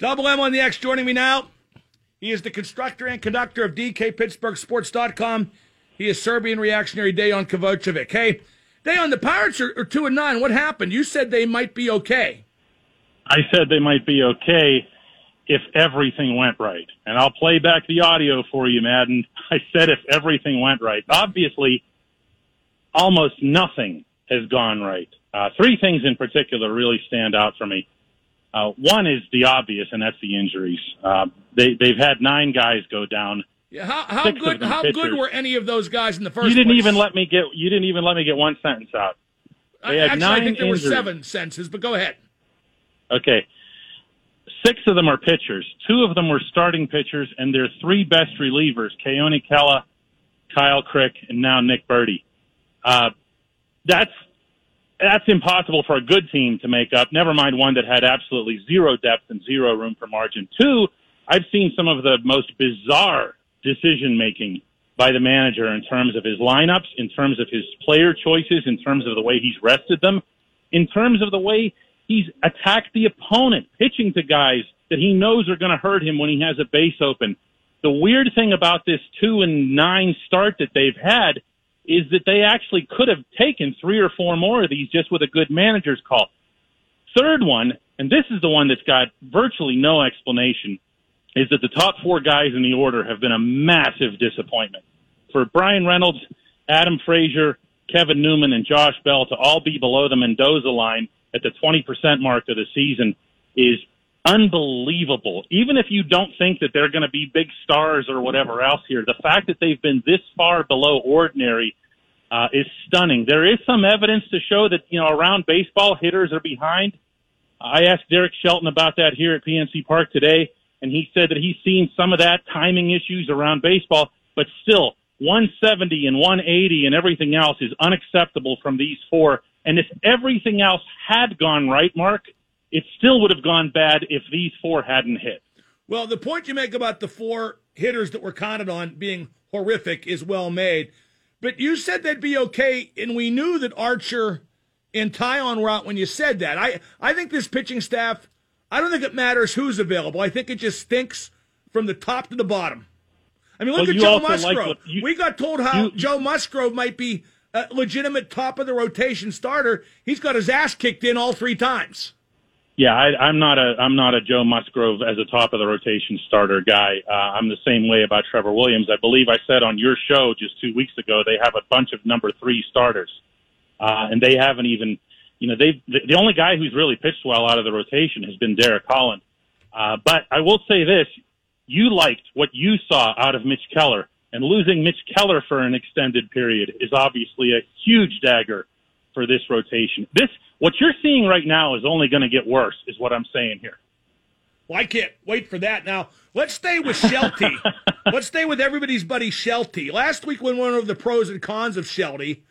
Double M on the X joining me now. He is the constructor and conductor of DKPittsburghSports.com. He is Serbian reactionary Dejan Kovacevic. Hey, Dejan, the Pirates are, are 2 and 9. What happened? You said they might be okay. I said they might be okay if everything went right. And I'll play back the audio for you, Madden. I said if everything went right. Obviously, almost nothing has gone right. Uh, three things in particular really stand out for me. Uh, one is the obvious, and that's the injuries. Uh, they they've had nine guys go down. Yeah, how, how good how pitchers. good were any of those guys in the first? You didn't place? even let me get you didn't even let me get one sentence out. They had Actually, nine I think there injuries. were seven sentences, but go ahead. Okay, six of them are pitchers. Two of them were starting pitchers, and their three best relievers: Keone Kela, Kyle Crick, and now Nick Burdi. Uh, that's that's impossible for a good team to make up. Never mind one that had absolutely zero depth and zero room for margin. Two, I've seen some of the most bizarre decision making by the manager in terms of his lineups, in terms of his player choices, in terms of the way he's rested them, in terms of the way he's attacked the opponent, pitching to guys that he knows are going to hurt him when he has a base open. The weird thing about this two and nine start that they've had is that they actually could have taken three or four more of these just with a good manager's call. Third one, and this is the one that's got virtually no explanation, is that the top four guys in the order have been a massive disappointment. For Bryan Reynolds, Adam Frazier, Kevin Newman, and Josh Bell to all be below the Mendoza line at the 20% mark of the season is unbelievable. Even if you don't think that they're going to be big stars or whatever else here, the fact that they've been this far below ordinary uh, is stunning. There is some evidence to show that you know around baseball hitters are behind. I asked Derek Shelton about that here at PNC Park today, and he said that he's seen some of that timing issues around baseball, but still 170 and 180 and everything else is unacceptable from these four. And if everything else had gone right, Mark, it still would have gone bad if these four hadn't hit. Well, the point you make about the four hitters that were counted on being horrific is well made. But you said they'd be okay, and we knew that Archer and Taillon were out when you said that. I, I think this pitching staff, I don't think it matters who's available. I think it just stinks from the top to the bottom. I mean, look well, at Joe Musgrove. Like you, we got told how you, Joe Musgrove might be a legitimate top of the rotation starter. He's got his ass kicked in all three times. Yeah, I, I'm not a I'm not a Joe Musgrove as a top of the rotation starter guy. Uh, I'm the same way about Trevor Williams. I believe I said on your show just two weeks ago they have a bunch of number three starters, uh, and they haven't even, you know, they the, the only guy who's really pitched well out of the rotation has been Derek Holland. Uh, but I will say this: you liked what you saw out of Mitch Keller, and losing Mitch Keller for an extended period is obviously a huge dagger for this rotation. This what you're seeing right now is only going to get worse, is what I'm saying here. Well, I can't wait for that. Now, let's stay with Shelty. let's stay with everybody's buddy Shelty. Last week we went over the pros and cons of Shelty.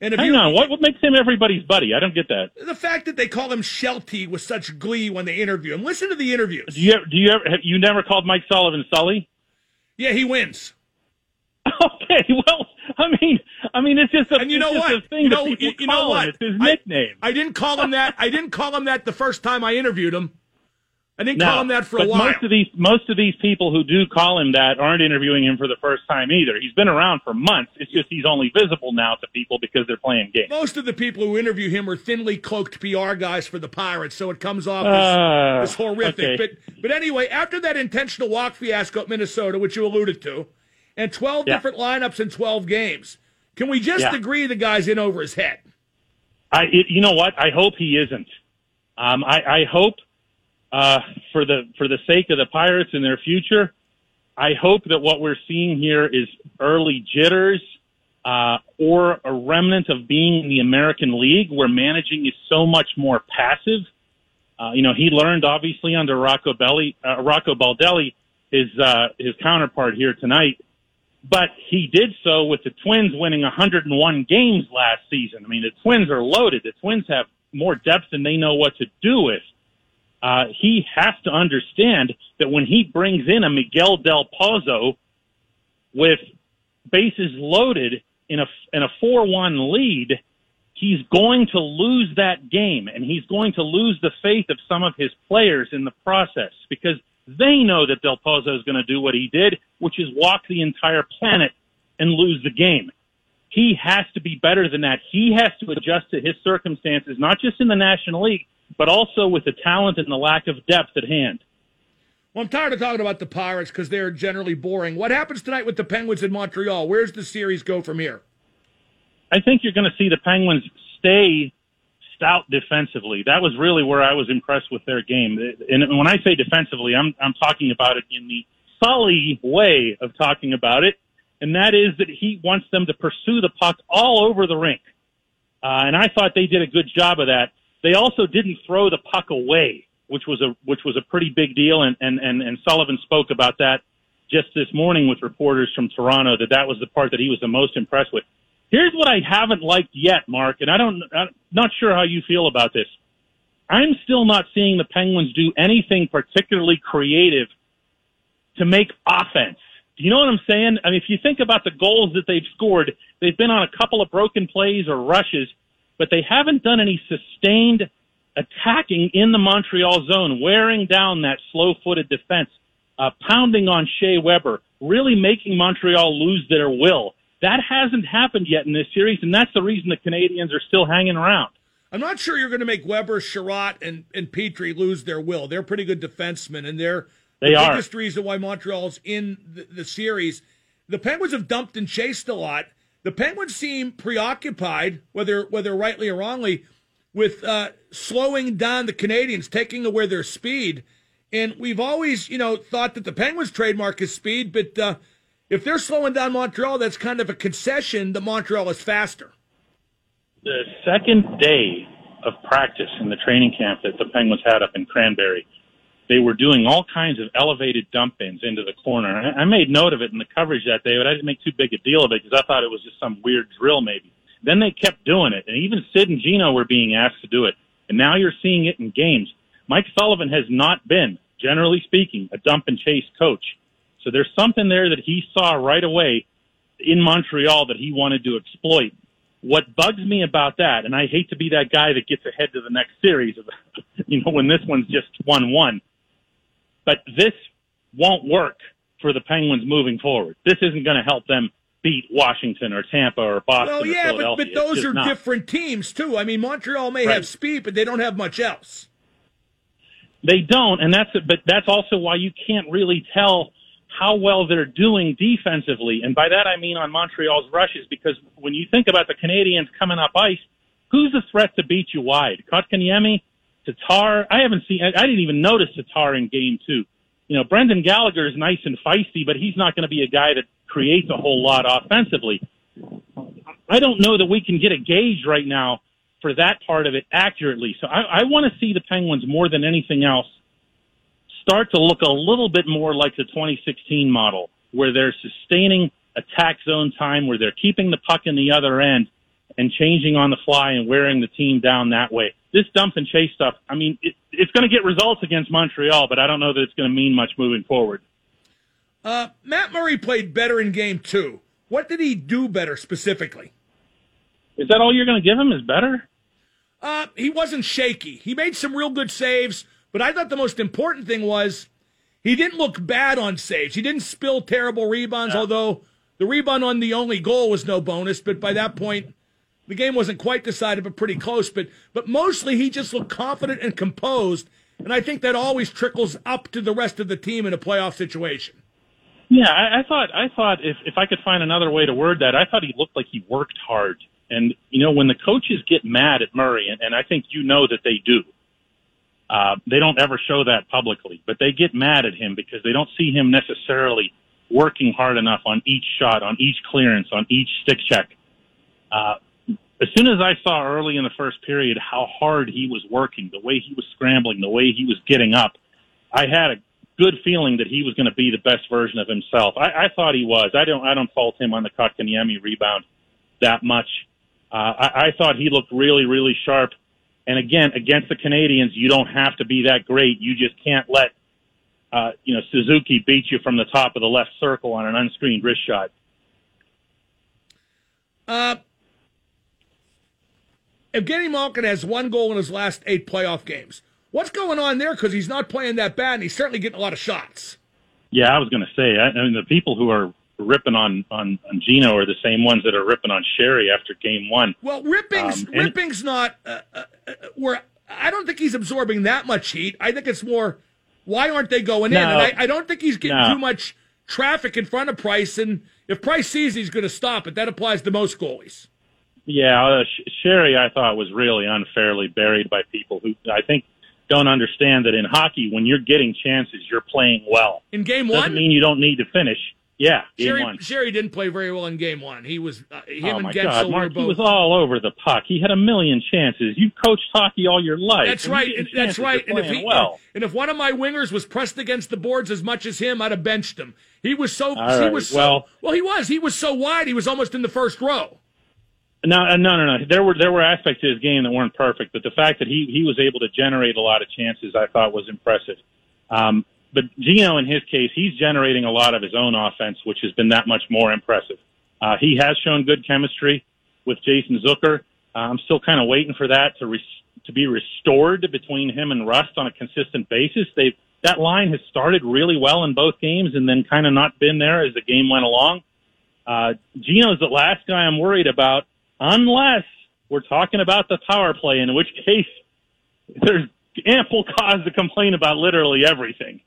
And Hang you, on, what, what makes him everybody's buddy? I don't get that. The fact that they call him Shelty with such glee when they interview him. Listen to the interviews. Do you do you ever have you never called Mike Sullivan Sully? Yeah, he wins. Okay, well, I mean, I mean, it's just a, and you know what? thing you know, people you know what? It's his nickname. I, I, didn't call him that. I didn't call him that the first time I interviewed him. I didn't call him that for a while. Most of these, most of these people who do call him that aren't interviewing him for the first time either. He's been around for months. It's just he's only visible now to people because they're playing games. Most of the people who interview him are thinly cloaked PR guys for the Pirates, so it comes off as, uh, as horrific. Okay. But but anyway, after that intentional walk fiasco at Minnesota, which you alluded to and 12 yeah. different lineups in 12 games. Can we just yeah. agree the guy's in over his head? I, it, you know what? I hope he isn't. Um, I, I hope, uh, for the for the sake of the Pirates and their future, I hope that what we're seeing here is early jitters, uh, or a remnant of being in the American League, where managing is so much more passive. Uh, you know, he learned obviously under Rocco Belli, uh, Rocco Baldelli, his uh, his counterpart here tonight but he did so with the Twins winning 101 games last season. I mean, the Twins are loaded. The Twins have more depth than they know what to do with. Uh, he has to understand that when he brings in a Miguel Del Pozo with bases loaded in a in a four one lead, he's going to lose that game and he's going to lose the faith of some of his players in the process because they know that Del Pozo is going to do what he did, which is walk the entire planet and lose the game. He has to be better than that. He has to adjust to his circumstances, not just in the National League, but also with the talent and the lack of depth at hand. Well, I'm tired of talking about the Pirates because they're generally boring. What happens tonight with the Penguins in Montreal? Where's the series go from here? I think you're going to see the Penguins stay stout defensively. That was really where I was impressed with their game. And when I say defensively, I'm I'm talking about it in the Sully way of talking about it, and that is that he wants them to pursue the puck all over the rink. Uh, and I thought they did a good job of that. They also didn't throw the puck away, which was a which was a pretty big deal. And and and, and Sullivan spoke about that just this morning with reporters from Toronto that that was the part that he was the most impressed with. Here's what I haven't liked yet, Mark, and I don't, I'm not sure how you feel about this. I'm still not seeing the Penguins do anything particularly creative to make offense. Do you know what I'm saying? I mean, if you think about the goals that they've scored, they've been on a couple of broken plays or rushes, but they haven't done any sustained attacking in the Montreal zone, wearing down that slow-footed defense, uh, pounding on Shea Weber, really making Montreal lose their will. That hasn't happened yet in this series, and that's the reason the Canadiens are still hanging around. I'm not sure you're going to make Weber, Chiarot, and, and Petry lose their will. They're pretty good defensemen, and they're they the are. biggest reason why Montreal's in the, the series. The Penguins have dumped and chased a lot. The Penguins seem preoccupied, whether whether rightly or wrongly, with uh, slowing down the Canadiens, taking away their speed. And we've always, you know, thought that the Penguins' trademark is speed, but uh, if they're slowing down Montreal, that's kind of a concession that Montreal is faster. The second day of practice in the training camp that the Penguins had up in Cranberry, they were doing all kinds of elevated dump ins into the corner. I made note of it in the coverage that day, but I didn't make too big a deal of it because I thought it was just some weird drill maybe. Then they kept doing it, and even Sid and Gino were being asked to do it. And now you're seeing it in games. Mike Sullivan has not been, generally speaking, a dump and chase coach. So there's something there that he saw right away in Montreal that he wanted to exploit. What bugs me about that, and I hate to be that guy that gets ahead to the next series, you know, when this one's just one-one, but this won't work for the Penguins moving forward. This isn't going to help them beat Washington or Tampa or Boston. Well, yeah, but, but those are not. different teams too. I mean, Montreal may right. have speed, but they don't have much else. They don't, and that's but that's also why you can't really tell how well they're doing defensively. And by that I mean on Montreal's rushes, because when you think about the Canadiens coming up ice, who's the threat to beat you wide? Kotkaniemi, Tatar. I haven't seen. I didn't even notice Tatar in game two. You know, Brendan Gallagher is nice and feisty, but he's not going to be a guy that creates a whole lot offensively. I don't know that we can get a gauge right now for that part of it accurately. So I, I want to see the Penguins more than anything else start to look a little bit more like the 2016 model, where they're sustaining attack zone time, where they're keeping the puck in the other end and changing on the fly and wearing the team down that way. This dump and chase stuff, I mean, it, it's going to get results against Montreal, but I don't know that it's going to mean much moving forward. Uh, Matt Murray played better in game two. What did he do better specifically? Is that all you're going to give him? Is better? Uh, he wasn't shaky. He made some real good saves, but I thought the most important thing was he didn't look bad on saves. He didn't spill terrible rebounds, yeah. although the rebound on the only goal was no bonus. But by that point, the game wasn't quite decided, but pretty close. But but mostly he just looked confident and composed, and I think that always trickles up to the rest of the team in a playoff situation. Yeah, I, I thought I thought if if I could find another way to word that, I thought he looked like he worked hard. And you know, when the coaches get mad at Murray, and, and I think you know that they do, uh, they don't ever show that publicly, but they get mad at him because they don't see him necessarily working hard enough on each shot, on each clearance, on each stick check. Uh, as soon as I saw early in the first period how hard he was working, the way he was scrambling, the way he was getting up, I had a good feeling that he was going to be the best version of himself. I, I thought he was. I don't. I don't fault him on the Kotkaniemi rebound that much. Uh, I, I thought he looked really, really sharp. And again, against the Canadiens, you don't have to be that great. You just can't let uh, you know Suzuki beat you from the top of the left circle on an unscreened wrist shot. Uh, Evgeny Malkin has one goal in his last eight playoff games. What's going on there? Because he's not playing that bad, and he's certainly getting a lot of shots. Yeah, I was going to say. I, I mean, the people who are ripping on, on on Gino are the same ones that are ripping on Sheary after game one. Well, ripping's um, ripping's not uh, uh, uh, where I don't think he's absorbing that much heat. I think it's more why aren't they going no, in? And I, I, don't think he's getting no. too much traffic in front of Price. And if Price sees he's going to stop it, that applies to most goalies. Yeah, uh, Sheary, I thought was really unfairly buried by people who I think don't understand that in hockey, when you're getting chances, you're playing well. In game one, doesn't mean you don't need to finish. Yeah, Sheary, one. Didn't play very well in game one. He was uh, him oh and my Guentzel God, Mark, were both. He was all over the puck. He had a million chances. You coached hockey all your life. That's right. Chances, that's right. And if he well. and if one of my wingers was pressed against the boards as much as him, I'd have benched him. He was so all he right. was so well, well he was he was so wide he was almost in the first row. No, no, no, no. There were there were aspects to his game that weren't perfect, but the fact that he he was able to generate a lot of chances, I thought was impressive. Um, but Gino, in his case, he's generating a lot of his own offense, which has been that much more impressive. Uh, he has shown good chemistry with Jason Zucker. Uh, I'm still kind of waiting for that to re- to be restored between him and Rust on a consistent basis. They've that line has started really well in both games, and then kind of not been there as the game went along. Uh, Gino's the last guy I'm worried about unless we're talking about the power play, in which case there's ample cause to complain about literally everything.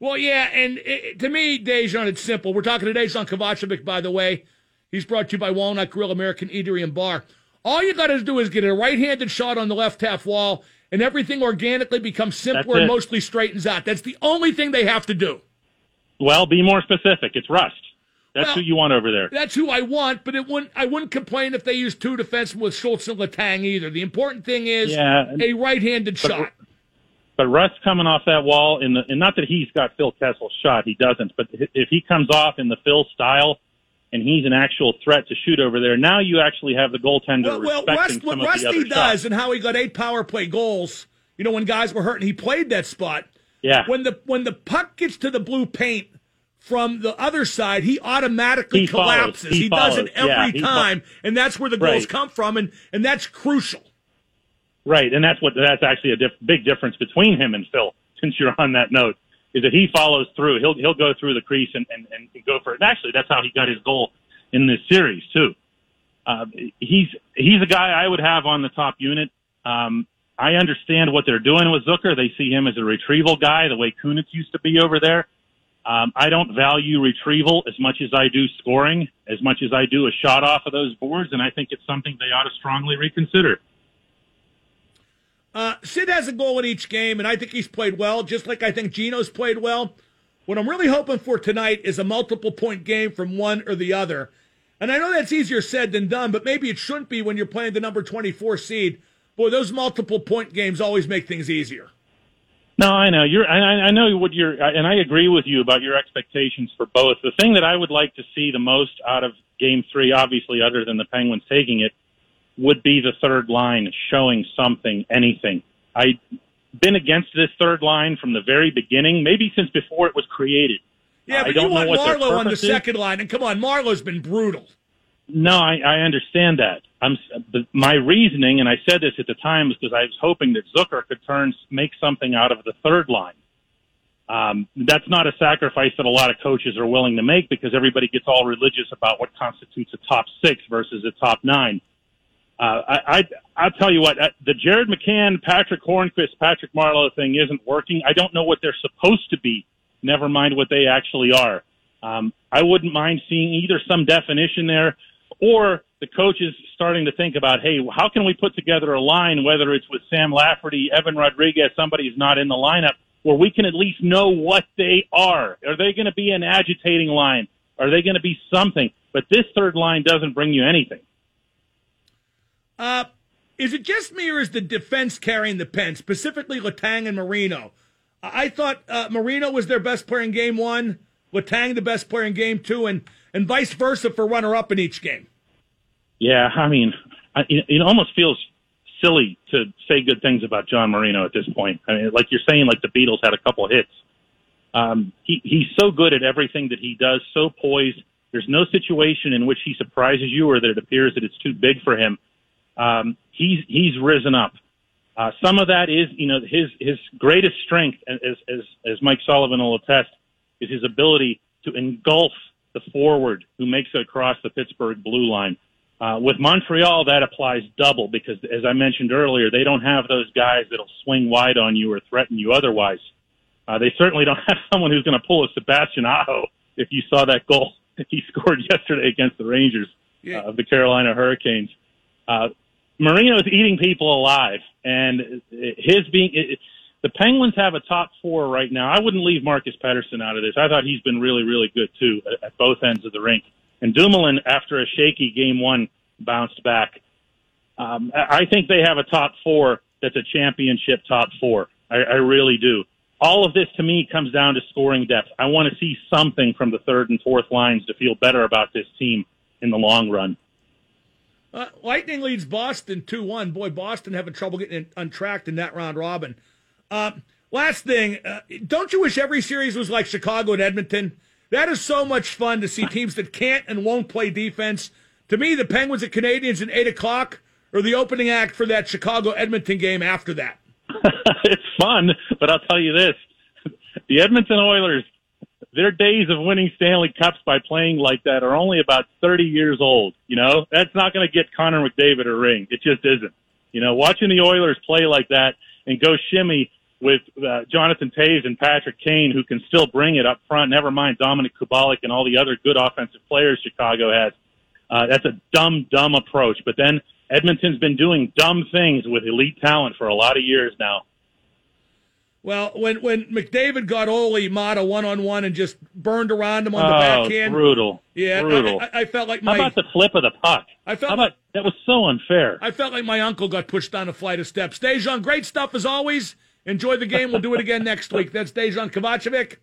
Well, yeah, and it, to me, Dejan, it's simple. We're talking to Dejan Kovacevic, by the way. He's brought to you by Walnut Grill American Eatery and Bar. All you got to do is get a right-handed shot on the left half wall, and everything organically becomes simpler and mostly straightens out. That's the only thing they have to do. Well, be more specific. It's Rust. That's well, who you want over there. That's who I want, but it wouldn't. I wouldn't complain if they used two defensemen with Schultz and Letang either. The important thing is yeah, a right-handed shot. But Rust coming off that wall, in the, and not that he's got Phil Kessel's shot, he doesn't. But if he comes off in the Phil style, and he's an actual threat to shoot over there, now you actually have the goaltender well, well, respecting Rust, some what of the Rusty other does, shots. and how he got eight power play goals. You know, when guys were hurt, and he played that spot. Yeah. When the when the puck gets to the blue paint from the other side, he automatically He follows. collapses. He does it follows. Yeah, every fo- time, and that's where the goals Right. come from, and and that's crucial. Right, and that's what that's actually a diff- big difference between him and Phil. Since you're on that note, is that he follows through. He'll he'll go through the crease and and, and go for it. And actually, that's how he got his goal in this series too. Uh, he's he's a guy I would have on the top unit. Um, I understand what they're doing with Zucker. They see him as a retrieval guy, the way Kunitz used to be over there. Um, I don't value retrieval as much as I do scoring, as much as I do a shot off of those boards, and I think it's something they ought to strongly reconsider. Uh, Sid has a goal in each game, and I think he's played well, just like I think Gino's played well. What I'm really hoping for tonight is a multiple point game from one or the other. And I know that's easier said than done, but maybe it shouldn't be when you're playing the number 24 seed. Boy, those multiple point games always make things easier. No, I know you're. I, I know what you're, and I agree with you about your expectations for both. The thing that I would like to see the most out of Game Three, obviously, other than the Penguins taking it, would be the third line showing something, anything. I've been against this third line from the very beginning, maybe since before it was created. Yeah, but you want Marleau on the is. second line, and come on, Marleau's been brutal. No, I, I understand that. I'm my reasoning, and I said this at the time, is because I was hoping that Zucker could turn make something out of the third line. Um, that's not a sacrifice that a lot of coaches are willing to make because everybody gets all religious about what constitutes a top six versus a top nine. Uh, I, I, I'll tell you what, uh, the Jared McCann, Patric Hornqvist, Patrick Marleau thing isn't working. I don't know what they're supposed to be. Never mind what they actually are. Um, I wouldn't mind seeing either some definition there or the coaches starting to think about, hey, how can we put together a line, whether it's with Sam Lafferty, Evan Rodrigues, somebody who's not in the lineup, where we can at least know what they are. Are they going to be an agitating line? Are they going to be something? But this third line doesn't bring you anything. Uh, is it just me or is the defense carrying the pen, specifically Letang and Marino? I thought uh, Marino was their best player in game one, Letang the best player in game two, and, and vice versa for runner up in each game. Yeah, I mean, I, it, it almost feels silly to say good things about John Marino at this point. I mean, like you're saying, like the Beatles had a couple hits. Um, he, he's so good at everything that he does, so poised. There's no situation in which he surprises you or that it appears that it's too big for him. Um, he's he's risen up. Uh, some of that is, you know, his his greatest strength, as as as Mike Sullivan will attest, is his ability to engulf the forward who makes it across the Pittsburgh blue line. Uh, with Montreal, that applies double because, as I mentioned earlier, they don't have those guys that'll swing wide on you or threaten you otherwise. Uh, they certainly don't have someone who's going to pull a Sebastian Aho if you saw that goal he scored yesterday against the Rangers uh, of the Carolina Hurricanes. Uh, Marino is eating people alive, and his being it, the Penguins have a top four right now. I wouldn't leave Marcus Pettersson out of this. I thought he's been really, really good too at, at both ends of the rink. And Dumoulin, after a shaky game one, bounced back. Um, I think they have a top four that's a championship top four. I, I really do. All of this to me comes down to scoring depth. I want to see something from the third and fourth lines to feel better about this team in the long run. Uh, Lightning leads Boston 2 1. Boy, Boston having trouble getting untracked in that round robin. Uh, last thing, uh, don't you wish every series was like Chicago and Edmonton? That is so much fun to see teams that can't and won't play defense. To me, the Penguins and Canadiens at 8 o'clock or the opening act for that Chicago Edmonton game after that. it's fun, but I'll tell you this the Edmonton Oilers their days of winning Stanley Cups by playing like that are only about 30 years old. You know, that's not going to get Connor McDavid a ring. It just isn't. You know, watching the Oilers play like that and go shimmy with uh, Jonathan Toews and Patrick Kane, who can still bring it up front. Never mind Dominik Kubalik and all the other good offensive players Chicago has. Uh, that's a dumb, dumb approach. But then Edmonton's been doing dumb things with elite talent for a lot of years now. Well, when when McDavid got Olli Maatta one on one and just burned around him on the oh, backhand, brutal. Yeah, brutal. I, I, felt like my. How about the flip of the puck? I felt about that was so unfair. I felt like my uncle got pushed down a flight of steps. Dejan, great stuff as always. Enjoy the game. We'll do it again next week. That's Dejan Kovacevic.